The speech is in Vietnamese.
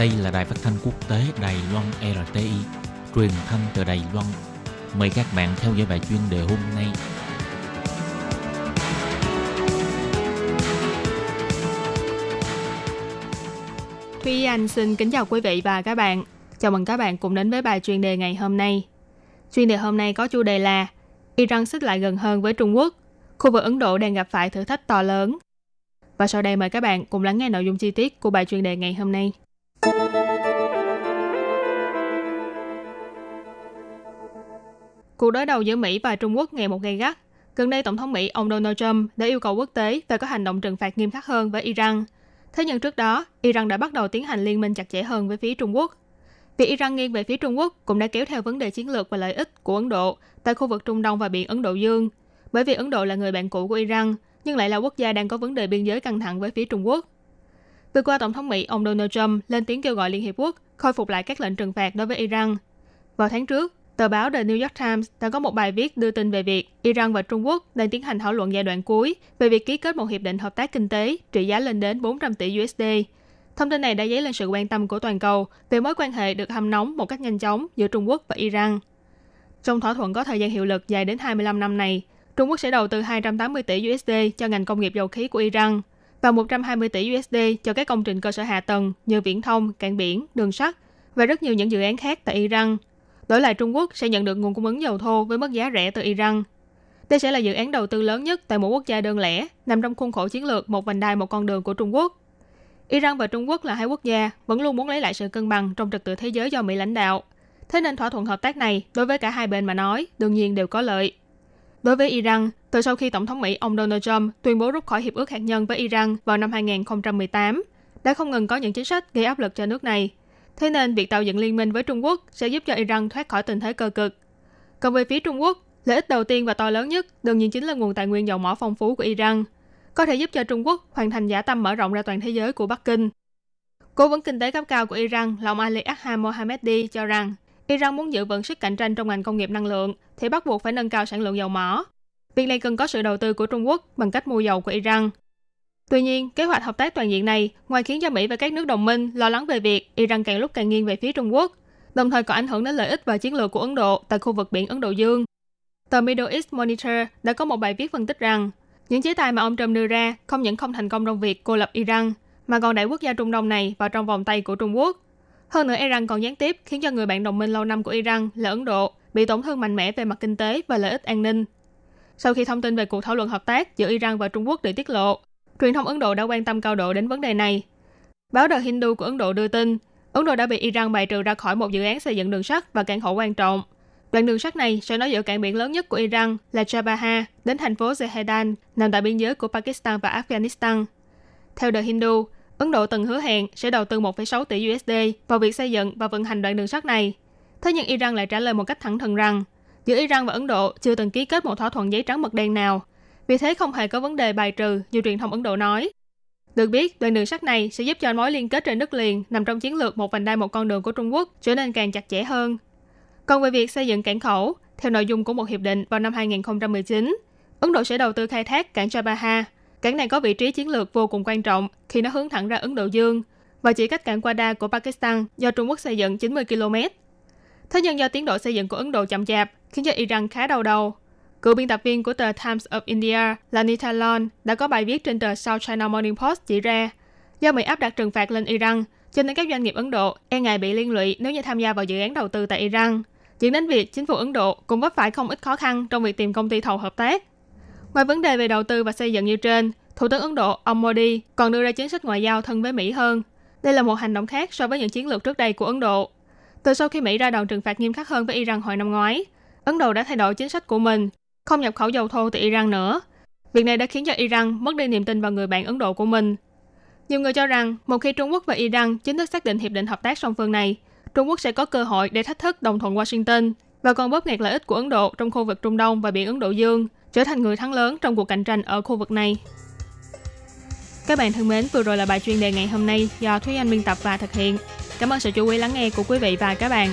Đây là đài phát thanh quốc tế Đài Loan RTI, truyền thanh từ Đài Loan. Mời các bạn theo dõi bài chuyên đề hôm nay. Thúy Anh xin kính chào quý vị và các bạn. Chào mừng các bạn cùng đến với bài chuyên đề ngày hôm nay. Chuyên đề hôm nay có chủ đề là Iran xích lại gần hơn với Trung Quốc. Khu vực Ấn Độ đang gặp phải thử thách to lớn. Và sau đây mời các bạn cùng lắng nghe nội dung chi tiết của bài chuyên đề ngày hôm nay. Cuộc đối đầu giữa Mỹ và Trung Quốc ngày một gay gắt. Gần đây, Tổng thống Mỹ ông Donald Trump đã yêu cầu quốc tế về có hành động trừng phạt nghiêm khắc hơn với Iran. Thế nhưng trước đó, Iran đã bắt đầu tiến hành liên minh chặt chẽ hơn với phía Trung Quốc. Việc Iran nghiêng về phía Trung Quốc cũng đã kéo theo vấn đề chiến lược và lợi ích của Ấn Độ tại khu vực Trung Đông và biển Ấn Độ Dương. Bởi vì Ấn Độ là người bạn cũ của Iran, nhưng lại là quốc gia đang có vấn đề biên giới căng thẳng với phía Trung Quốc. Vừa qua, Tổng thống Mỹ ông Donald Trump lên tiếng kêu gọi Liên Hiệp Quốc khôi phục lại các lệnh trừng phạt đối với Iran. Vào tháng trước, tờ báo The New York Times đã có một bài viết đưa tin về việc Iran và Trung Quốc đang tiến hành thảo luận giai đoạn cuối về việc ký kết một hiệp định hợp tác kinh tế trị giá lên đến 400 tỷ USD. Thông tin này đã dấy lên sự quan tâm của toàn cầu về mối quan hệ được hâm nóng một cách nhanh chóng giữa Trung Quốc và Iran. Trong thỏa thuận có thời gian hiệu lực dài đến 25 năm này, Trung Quốc sẽ đầu tư 280 tỷ USD cho ngành công nghiệp dầu khí của Iran và 120 tỷ USD cho các công trình cơ sở hạ tầng như viễn thông, cảng biển, đường sắt và rất nhiều những dự án khác tại Iran. Đổi lại Trung Quốc sẽ nhận được nguồn cung ứng dầu thô với mức giá rẻ từ Iran. Đây sẽ là dự án đầu tư lớn nhất tại một quốc gia đơn lẻ, nằm trong khuôn khổ chiến lược một vành đai một con đường của Trung Quốc. Iran và Trung Quốc là hai quốc gia vẫn luôn muốn lấy lại sự cân bằng trong trật tự thế giới do Mỹ lãnh đạo. Thế nên thỏa thuận hợp tác này đối với cả hai bên mà nói đương nhiên đều có lợi. Đối với Iran, từ sau khi Tổng thống Mỹ ông Donald Trump tuyên bố rút khỏi hiệp ước hạt nhân với Iran vào năm 2018, đã không ngừng có những chính sách gây áp lực cho nước này. Thế nên việc tạo dựng liên minh với Trung Quốc sẽ giúp cho Iran thoát khỏi tình thế cơ cực. Còn về phía Trung Quốc, lợi ích đầu tiên và to lớn nhất đương nhiên chính là nguồn tài nguyên dầu mỏ phong phú của Iran, có thể giúp cho Trung Quốc hoàn thành giả tâm mở rộng ra toàn thế giới của Bắc Kinh. Cố vấn kinh tế cấp cao của Iran là ông Ali Akhan Mohammadi cho rằng Iran muốn giữ vững sức cạnh tranh trong ngành công nghiệp năng lượng thì bắt buộc phải nâng cao sản lượng dầu mỏ. Việc này cần có sự đầu tư của Trung Quốc bằng cách mua dầu của Iran. Tuy nhiên, kế hoạch hợp tác toàn diện này ngoài khiến cho Mỹ và các nước đồng minh lo lắng về việc Iran càng lúc càng nghiêng về phía Trung Quốc, đồng thời còn ảnh hưởng đến lợi ích và chiến lược của Ấn Độ tại khu vực biển Ấn Độ Dương. Tờ Middle East Monitor đã có một bài viết phân tích rằng những chế tài mà ông Trump đưa ra không những không thành công trong việc cô lập Iran, mà còn đẩy quốc gia Trung Đông này vào trong vòng tay của Trung Quốc. Hơn nữa, Iran còn gián tiếp khiến cho người bạn đồng minh lâu năm của Iran là Ấn Độ bị tổn thương mạnh mẽ về mặt kinh tế và lợi ích an ninh. Sau khi thông tin về cuộc thảo luận hợp tác giữa Iran và Trung Quốc được tiết lộ, truyền thông Ấn Độ đã quan tâm cao độ đến vấn đề này. Báo The Hindu của Ấn Độ đưa tin, Ấn Độ đã bị Iran bài trừ ra khỏi một dự án xây dựng đường sắt và cảng khẩu quan trọng. Đoạn đường sắt này sẽ nối giữa cảng biển lớn nhất của Iran là Chabaha đến thành phố Zehedan nằm tại biên giới của Pakistan và Afghanistan. Theo The Hindu, Ấn Độ từng hứa hẹn sẽ đầu tư 1,6 tỷ USD vào việc xây dựng và vận hành đoạn đường sắt này. Thế nhưng Iran lại trả lời một cách thẳng thừng rằng giữa Iran và Ấn Độ chưa từng ký kết một thỏa thuận giấy trắng mực đen nào. Vì thế không hề có vấn đề bài trừ như truyền thông Ấn Độ nói. Được biết, đoạn đường sắt này sẽ giúp cho mối liên kết trên đất liền nằm trong chiến lược một vành đai một con đường của Trung Quốc trở nên càng chặt chẽ hơn. Còn về việc xây dựng cảng khẩu, theo nội dung của một hiệp định vào năm 2019, Ấn Độ sẽ đầu tư khai thác cảng Chabaha. Cảng này có vị trí chiến lược vô cùng quan trọng khi nó hướng thẳng ra Ấn Độ Dương và chỉ cách cảng Quada của Pakistan do Trung Quốc xây dựng 90 km. Thế nhưng do tiến độ xây dựng của Ấn Độ chậm chạp, khiến cho Iran khá đau đầu. Cựu biên tập viên của tờ Times of India là Nita Lon đã có bài viết trên tờ South China Morning Post chỉ ra, do Mỹ áp đặt trừng phạt lên Iran, cho nên các doanh nghiệp Ấn Độ e ngại bị liên lụy nếu như tham gia vào dự án đầu tư tại Iran, dẫn đến việc chính phủ Ấn Độ cũng vấp phải không ít khó khăn trong việc tìm công ty thầu hợp tác. Ngoài vấn đề về đầu tư và xây dựng như trên, Thủ tướng Ấn Độ ông Modi còn đưa ra chính sách ngoại giao thân với Mỹ hơn. Đây là một hành động khác so với những chiến lược trước đây của Ấn Độ. Từ sau khi Mỹ ra đòn trừng phạt nghiêm khắc hơn với Iran hồi năm ngoái, Ấn Độ đã thay đổi chính sách của mình, không nhập khẩu dầu thô từ Iran nữa. Việc này đã khiến cho Iran mất đi niềm tin vào người bạn Ấn Độ của mình. Nhiều người cho rằng, một khi Trung Quốc và Iran chính thức xác định hiệp định hợp tác song phương này, Trung Quốc sẽ có cơ hội để thách thức đồng thuận Washington và còn bóp nghẹt lợi ích của Ấn Độ trong khu vực Trung Đông và biển Ấn Độ Dương, trở thành người thắng lớn trong cuộc cạnh tranh ở khu vực này. Các bạn thân mến, vừa rồi là bài chuyên đề ngày hôm nay do Thúy Anh biên tập và thực hiện. Cảm ơn sự chú ý lắng nghe của quý vị và các bạn.